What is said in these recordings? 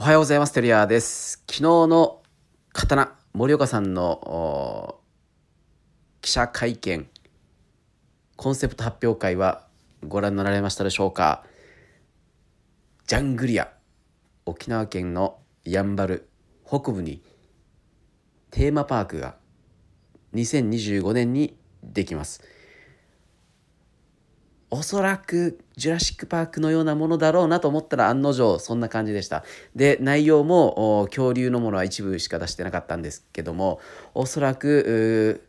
おはようございます。テリアです。昨日の刀、森岡さんの記者会見、コンセプト発表会はご覧になられましたでしょうか？ジャングリア、沖縄県のやんばる北部にテーマパークが2025年にできます。おそらくジュラシック・パークのようなものだろうなと思ったら案の定そんな感じでした。で内容も恐竜のものは一部しか出してなかったんですけどもおそらく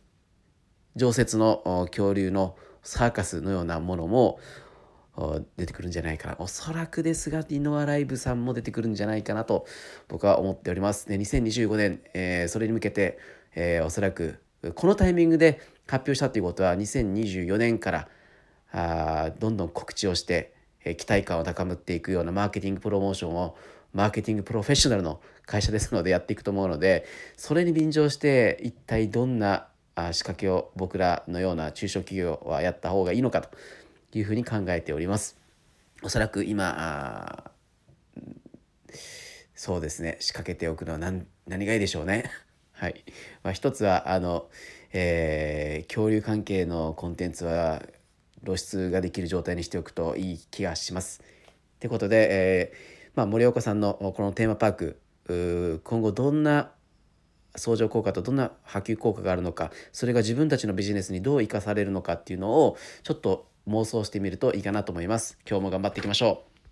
常設の恐竜のサーカスのようなものも出てくるんじゃないかなおそらくですがディノアライブさんも出てくるんじゃないかなと僕は思っております。で2025年、えー、それに向けて、えー、おそらくこのタイミングで発表したということは2024年からあどんどん告知をして、え期待感を高めていくようなマーケティングプロモーションをマーケティングプロフェッショナルの会社ですのでやっていくと思うのでそれに便乗して一体どんな仕掛けを僕らのような中小企業はやった方がいいのかというふうに考えております。おそらく今そうですね仕掛けておくのは何何がいいでしょうね。はい。まあ、一つはあの、えー、恐竜関係のコンテンツは露出ができる状態にしておくといい気がします。ってことで、えー、まあ、森岡さんのこのテーマパーク今後どんな相乗効果とどんな波及効果があるのかそれが自分たちのビジネスにどう生かされるのかっていうのをちょっと妄想してみるといいかなと思います。今日も頑張っていきましょう。